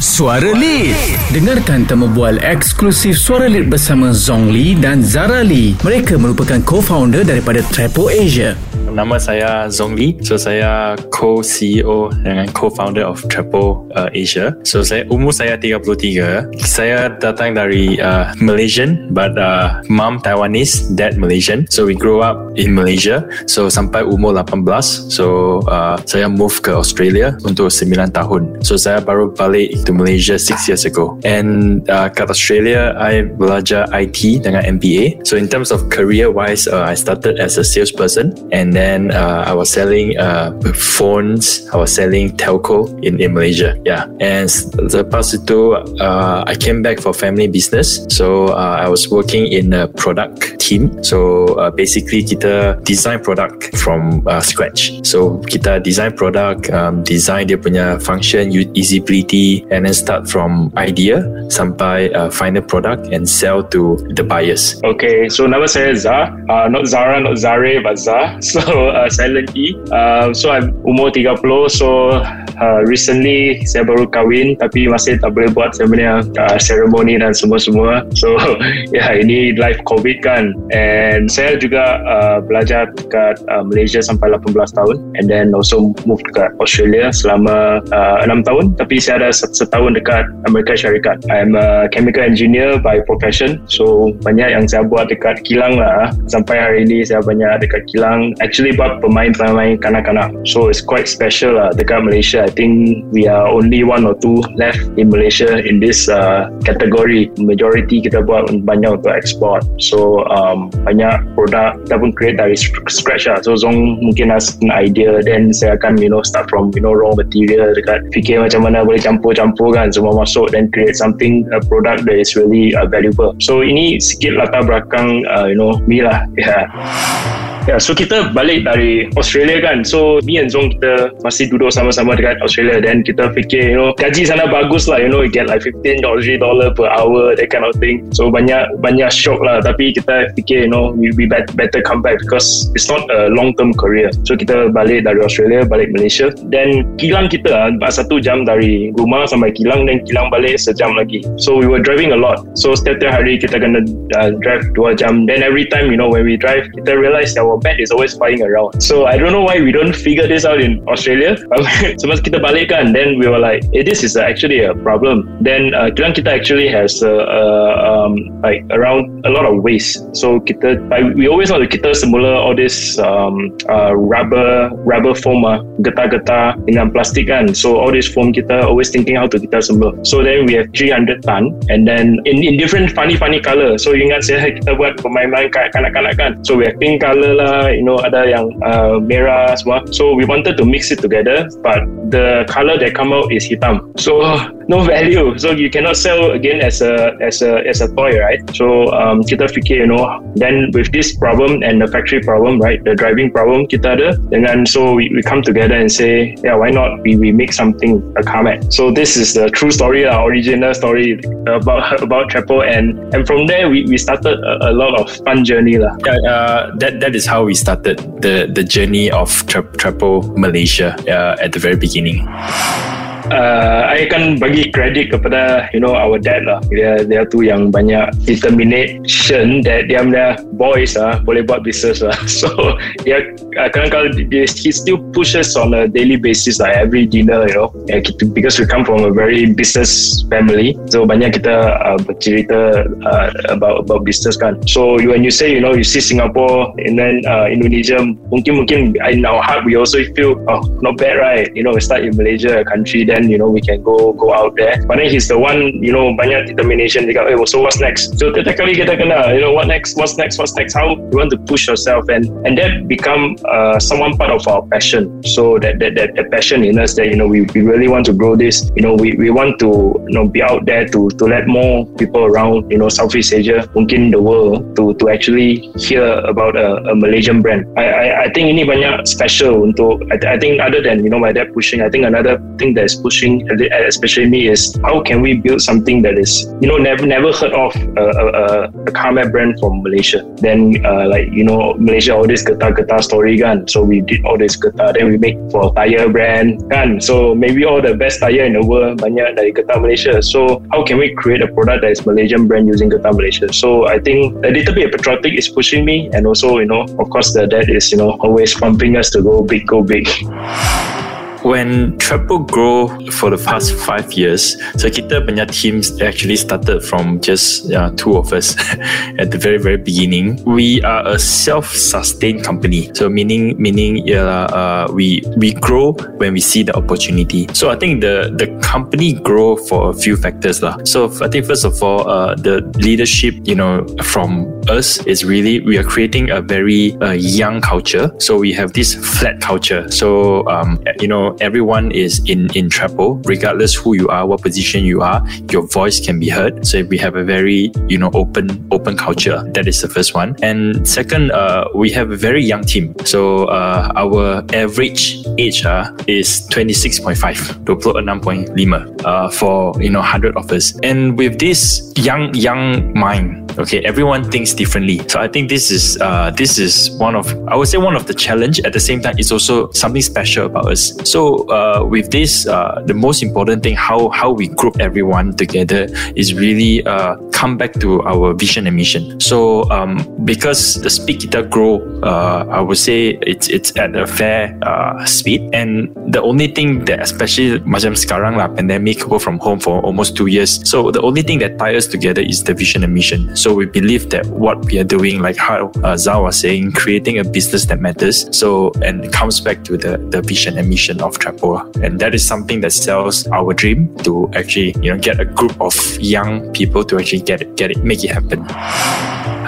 Suara Lead. Dengarkan temu bual eksklusif Suara Lead bersama Zong Li dan Zara Lee. Mereka merupakan co-founder daripada Trepo Asia. Nama saya Zong Li. So saya co-CEO dengan co-founder of Trepo uh, Asia. So saya umur saya 33. Saya datang dari uh, Malaysian but uh, mom Taiwanese, dad Malaysian. So we grow up in Malaysia. So sampai umur 18. So uh, saya move ke Australia untuk 9 tahun. So saya baru balik to Malaysia 6 years ago. And uh, kat Australia, I belajar IT dengan MBA. So in terms of career wise, uh, I started as a salesperson and then uh, I was selling uh, phones. I was selling telco in, in Malaysia. Yeah. And lepas itu, uh, I came back for family business. So uh, I was working in a product team. So uh, basically kita design product from uh, scratch. So kita design product, um, design dia punya function, usability, and then start from idea sampai final product and sell to the buyers. Okay, so nama saya Zah, not Zara, not Zare, but Zah. So uh, silent E. Uh, so I'm umur 30. So uh, recently saya baru kahwin tapi masih tak boleh buat sebenarnya uh, ceremony dan semua-semua. So yeah, ini live COVID kan. And saya juga uh, belajar dekat uh, Malaysia sampai 18 tahun and then also move dekat Australia selama uh, 6 tahun tapi saya ada setahun dekat Amerika Syarikat. I'm a chemical engineer by profession. So banyak yang saya buat dekat kilang lah. Sampai hari ini saya banyak dekat kilang. Actually buat pemain-pemain kanak-kanak. So it's quite special lah dekat Malaysia. I think we are only one or two left in Malaysia in this uh, category. Majority kita buat banyak untuk export. So um, banyak produk kita pun create dari scratch lah. So Zong mungkin has an idea then saya akan you know start from you know raw material dekat fikir macam mana boleh campur-campur kan semua masuk then create something a product that is really uh, valuable. So ini sikit latar belakang uh, you know me lah. Yeah. Yeah, so kita balik dari Australia kan. So, me and Zong kita masih duduk sama-sama dekat Australia. Dan kita fikir, you know, gaji sana bagus lah. You know, you get like $15 dollar per hour, that kind of thing. So, banyak banyak shock lah. Tapi kita fikir, you know, we, we better come back because it's not a long-term career. So, kita balik dari Australia, balik Malaysia. Dan kilang kita lah, satu jam dari rumah sampai kilang. Dan kilang balik sejam lagi. So, we were driving a lot. So, setiap hari kita kena uh, drive dua jam. Then every time, you know, when we drive, kita realize that bat is always flying around. So I don't know why we don't figure this out in Australia. so once kita balik kan, then we were like, hey, this is actually a problem. Then uh, kilang kita actually has uh, uh, um, like around a lot of waste. So kita, we always know that kita semula all this um, uh, rubber rubber foam ah, getah-getah dengan plastik kan. So all this foam kita always thinking how to kita semula. So then we have 300 ton and then in in different funny funny color. So you ingat saya kita buat pemain-pemain kanak-kanak kan. So we have pink color lah, you know, ada yang uh, merah semua. So we wanted to mix it together, but the color that come out is hitam. So no value. So you cannot sell again as a as a as a toy, right? So um, kita fikir, you know, then with this problem and the factory problem, right, the driving problem kita ada, and then so we, we come together and say, yeah, why not we, we make something a car mat. So this is the true story, our original story about about Trapo, and and from there we, we started a, a lot of fun journey lah. Yeah, uh, that that is how we started the the journey of Trapo Malaysia uh, at the very beginning. uh, I akan bagi kredit kepada you know our dad lah. Dia dia tu yang banyak determination that dia punya boys ah boleh buat business lah. So dia uh, kadang-kadang dia, he still pushes on a daily basis lah every dinner you know. Yeah, because we come from a very business family so banyak kita uh, bercerita uh, about about business kan. So when you say you know you see Singapore and then uh, Indonesia mungkin mungkin in our heart we also feel oh not bad right? You know we start in Malaysia a country then you know we can go go out there. But then he's the one you know banyak determination. Dia kata, hey, so what's next? So setiap kali kita kena you know what next? What's next? What's next? How you want to push yourself? And and that become uh, someone part of our passion. So that that, that the passion in us that you know we, we really want to grow this. You know we, we want to you know be out there to to let more people around you know Southeast Asia mungkin the world to to actually hear about a, a Malaysian brand. I, I I think ini banyak special untuk I, I think other than you know my dad pushing I think another thing that is pushing, especially me, is how can we build something that is you know never never heard of a, a, a car mat brand from Malaysia. Then uh, like you know Malaysia all this getah story kan. So we did all this getah. Then we make for tire brand kan. So maybe all the best tire in the world banyak dari getah Malaysia. So how can we create a product that is Malaysian brand using getah Malaysia? So I think a little bit of patriotic is pushing me, and also you know of course the dad is you know always pumping us to go big, go big. when Trapo grow for the past five years, so kita punya teams actually started from just uh, two of us at the very very beginning. We are a self-sustained company, so meaning meaning yeah, uh, we we grow when we see the opportunity. So I think the the company grow for a few factors lah. So I think first of all, uh, the leadership, you know, from us is really we are creating a very uh, young culture. So we have this flat culture. So um, you know everyone is in in Trapo, regardless who you are, what position you are, your voice can be heard. So we have a very you know open open culture. That is the first one. And second, uh, we have a very young team. So uh, our average age uh, is 26.5 26.5 uh, for you know 100 of us. And with this young young mind okay everyone thinks differently. So i think this is uh, this is one of i would say one of the challenge. At the same time it's also something special about us. So uh, with this uh, the most important thing how how we group everyone together is really uh, come back to our vision and mission. So um, because the speed kita grow uh, i would say it's it's at a fair uh, speed. And the only thing that especially macam sekarang lah pandemic go from home for almost two years. So the only thing that ties us together is the vision and mission so we believe that what we are doing, like how uh, Zhao was saying, creating a business that matters. So, and it comes back to the, the vision and mission of Trapoa. And that is something that sells our dream to actually, you know, get a group of young people to actually get it, get it, make it happen.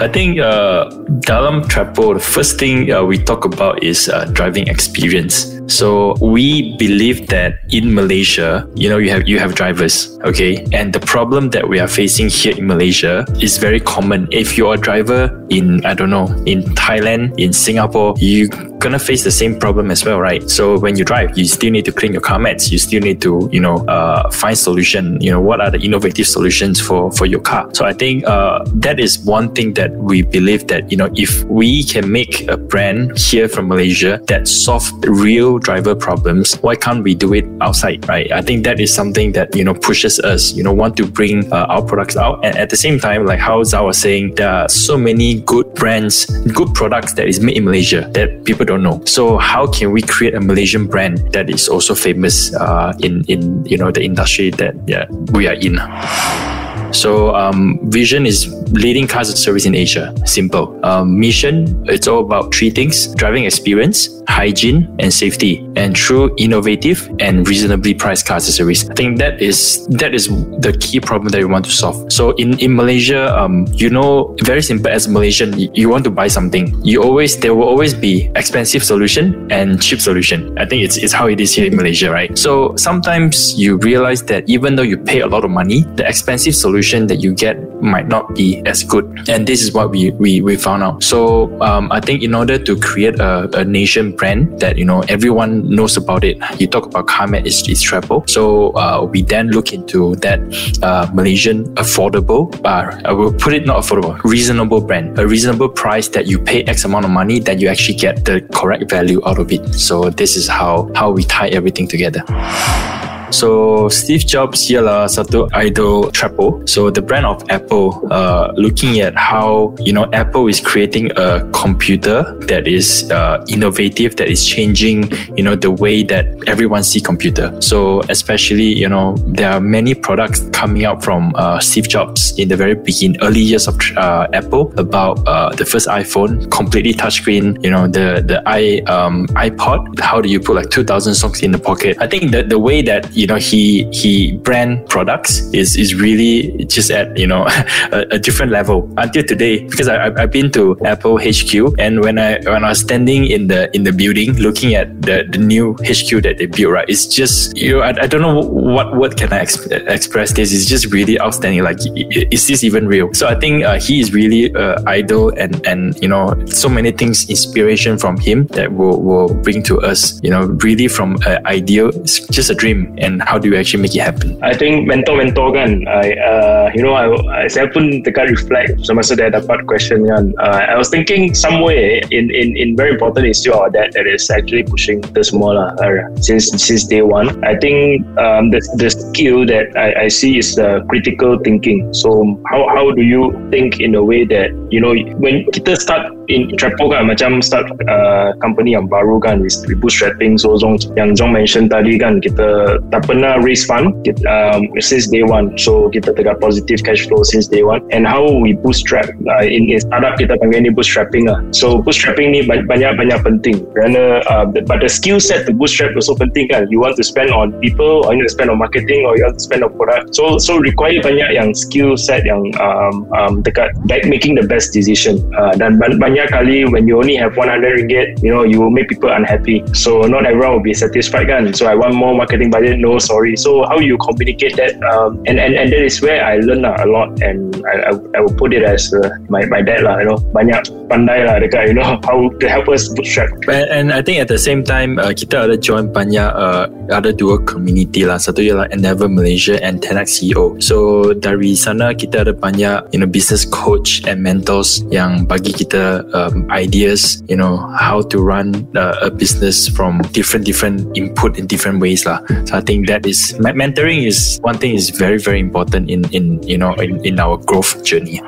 I think uh, dalam Trapo, the first thing uh, we talk about is uh, driving experience. So we believe that in Malaysia, you know, you have you have drivers, okay, and the problem that we are facing here in Malaysia is very common. If you're a driver in I don't know in Thailand, in Singapore, you gonna face the same problem as well, right? So when you drive, you still need to clean your car mats. You still need to, you know, uh, find solution. You know, what are the innovative solutions for for your car? So I think uh, that is one thing that we believe that you know if we can make a brand here from Malaysia that solve real driver problems, why can't we do it outside, right? I think that is something that you know pushes us, you know, want to bring uh, our products out, and at the same time, like how Zhao was saying, there are so many good brands, good products that is made in Malaysia that people don't don't know. So how can we create a Malaysian brand that is also famous uh, in in you know the industry that yeah, we are in? So um, vision is leading cars and service in Asia. Simple. Um, mission, it's all about three things: driving experience, hygiene, and safety. And through innovative and reasonably priced car accessories. I think that is that is the key problem that we want to solve. So in in Malaysia, um, you know, very simple as Malaysian, you want to buy something, you always there will always be expensive solution and cheap solution. I think it's it's how it is here in Malaysia, right? So sometimes you realize that even though you pay a lot of money, the expensive solution solution that you get might not be as good. And this is what we we, we found out. So um, I think in order to create a, a nation brand that you know everyone knows about it, you talk about CarMat is is Trapo. So uh, we then look into that uh, Malaysian affordable, uh, I will put it not affordable, reasonable brand, a reasonable price that you pay X amount of money that you actually get the correct value out of it. So this is how how we tie everything together. So Steve Jobs ialah satu idol Trapo. So the brand of Apple, uh, looking at how you know Apple is creating a computer that is uh, innovative, that is changing you know the way that everyone see computer. So especially you know there are many products coming out from uh, Steve Jobs in the very beginning, early years of uh, Apple about uh, the first iPhone, completely touchscreen. You know the the i um, iPod. How do you put like two thousand songs in the pocket? I think that the way that you know he he brand products is is really just at you know a, a different level. Until today because I, I've been to Apple HQ and when I when I was standing in the in the building looking at the, the new HQ that they built right it's just you know I, I don't know what what can I exp- express this. It's just really outstanding. Like is this even real? So I think uh, he is really uh, idol and and you know so many things inspiration from him that will will bring to us you know really from an ideal it's just a dream. And and how do you actually make it happen? I think mentor-mentor kan, I, uh, you know, I, I, saya pun dekat reflect semasa dia dapat question kan. Uh, I was thinking somewhere in in in very important is your dad that is actually pushing the smaller uh, since since day one. I think um, the the skill that I, I see is the critical thinking. So how how do you think in a way that you know when kita start in Trapo kan macam start uh, company yang baru kan with, with bootstrapping so Zong yang Zong mention tadi kan kita tak pernah raise fund kita, um, since day one. So kita tegak positive cash flow since day one. And how we bootstrap uh, in, in startup kita panggil ni bootstrapping lah. So bootstrapping ni banyak-banyak penting. Kerana uh, but the skill set to bootstrap also penting kan. You want to spend on people or you want to spend on marketing or you want to spend on product. So so require banyak yang skill set yang um, um, dekat making the best decision. Uh, dan banyak banyak kali when you only have 100 ringgit you know you will make people unhappy. So not everyone will be satisfied kan? So I want more marketing budget no sorry. So how you communicate that um, and, and and that is where I learn uh, a lot. And I, I, I will put it as uh, my, my dad lah you know. Banyak pandai lah dekat you know how to help us bootstrap. And, and I think at the same time uh, kita ada join banyak uh, ada dua community lah. Satu ialah Endeavor Malaysia and Tenax CEO so dari sana kita ada banyak you know business coach and mentors yang bagi kita um, ideas you know how to run uh, a business from different different input in different ways lah. So i think that is mentoring is one thing is very very important in in you know in, in our growth journey.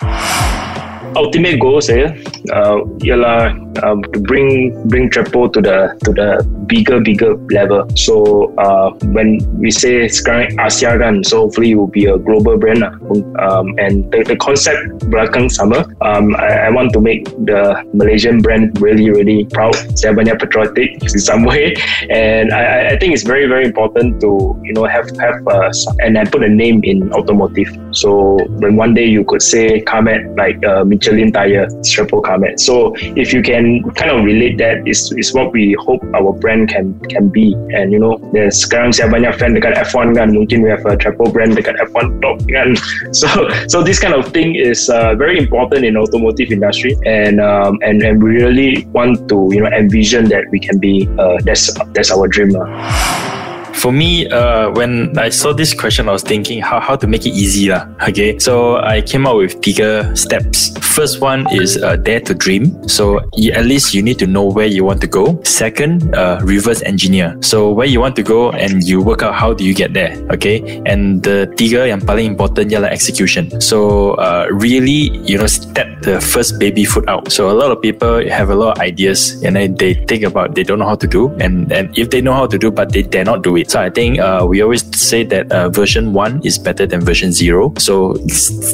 Ultimate goal saya uh, ialah um, to bring bring Trapo to the to the bigger bigger level. So uh, when we say sekarang Asia so hopefully it will be a global brand. Um, and the, the concept belakang sama. Um, I, I want to make the Malaysian brand really really proud. Saya patriotic in some way, and I, I think it's very very important to you know have have uh, and I put a name in automotive. So when one day you could say Comet like uh, Michelin tire, Triple Comet. So if you can kind of relate that, is is what we hope our brand can can be. And you know, there's sekarang saya banyak fan dekat F1 kan, mungkin we have a Trapo brand dekat F1 top kan. So so this kind of thing is uh, very important in automotive industry, and um, and and we really want to you know envision that we can be uh, that's that's our dream. Uh. For me, uh, when I saw this question, I was thinking how, how to make it easy. Lah. Okay, so I came up with bigger steps. First one is uh, dare to dream. So you, at least you need to know where you want to go. Second, uh, reverse engineer. So where you want to go and you work out how do you get there. Okay, and the tiga yang paling important ialah execution. So uh, really, you know, step the first baby foot out. So a lot of people have a lot of ideas and they think about they don't know how to do, and and if they know how to do but they dare not do it so I think uh, we always say that uh, version one is better than version zero. So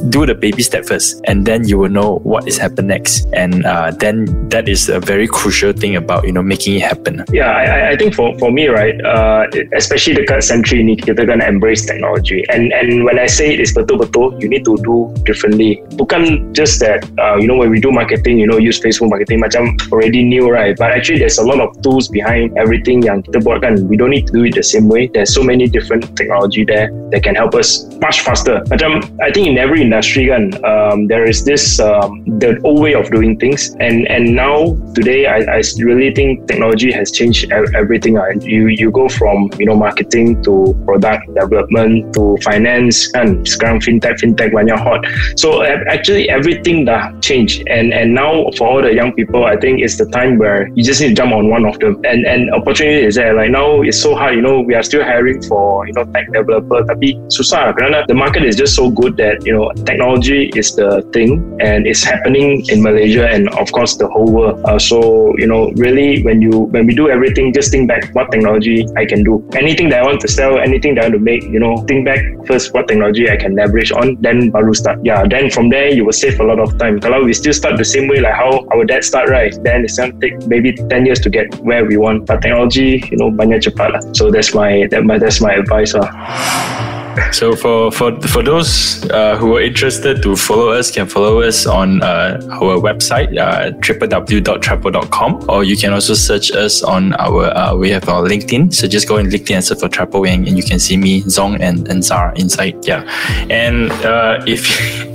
do the baby step first, and then you will know what is happen next. And uh, then that is a very crucial thing about you know making it happen. Yeah, I, I think for, for me, right, uh, especially the current century kita gonna embrace technology. And and when I say it is betul-betul, you need to do differently. Bukan just that uh, you know when we do marketing, you know use Facebook marketing macam already new, right? But actually there's a lot of tools behind everything yang kita buat kan. We don't need to do it the same same way. There's so many different technology there that can help us much faster. Macam I think in every industry um, there is this um, the old way of doing things, and and now today I, I really think technology has changed everything. Uh. You you go from you know marketing to product development to finance and sekarang fintech fintech banyak hot. So actually everything dah change, and and now for all the young people, I think it's the time where you just need to jump on one of them, and and opportunity is there. Like now it's so hard, you know we are still hiring for you know tech developer tapi susah. Kerana the market is just so good that you know technology is the thing and it's happening in Malaysia and of course the whole world. Uh, so you know really when you when we do everything just think back what technology I can do. Anything that I want to sell anything that I want to make you know think back first what technology I can leverage on then baru start. Yeah then from there you will save a lot of time. Kalau we still start the same way like how our dad start right? Then it's to take maybe 10 years to get where we want. But technology you know banyak cepat lah. So that's my that my that's my advice. Uh. So for for for those uh, who are interested to follow us, can follow us on uh, our website uh, www.trapo.com, or you can also search us on our uh, we have our LinkedIn. So just go in LinkedIn and search for Trapo Wang, and you can see me, Zong, and and Zara inside. Yeah, and uh, if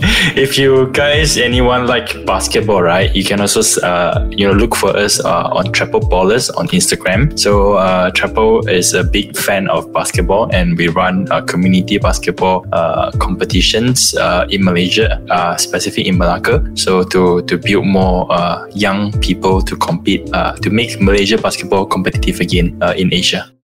if you guys anyone like basketball, right? You can also uh, you know look for us uh, on Trapo Ballers on Instagram. So Trapo is a big fan of basketball, and we run a community basketball uh, competitions uh, in Malaysia, uh, specifically in Malacca. So to to build more uh, young people to compete uh, to make Malaysia basketball competitive again uh, in Asia.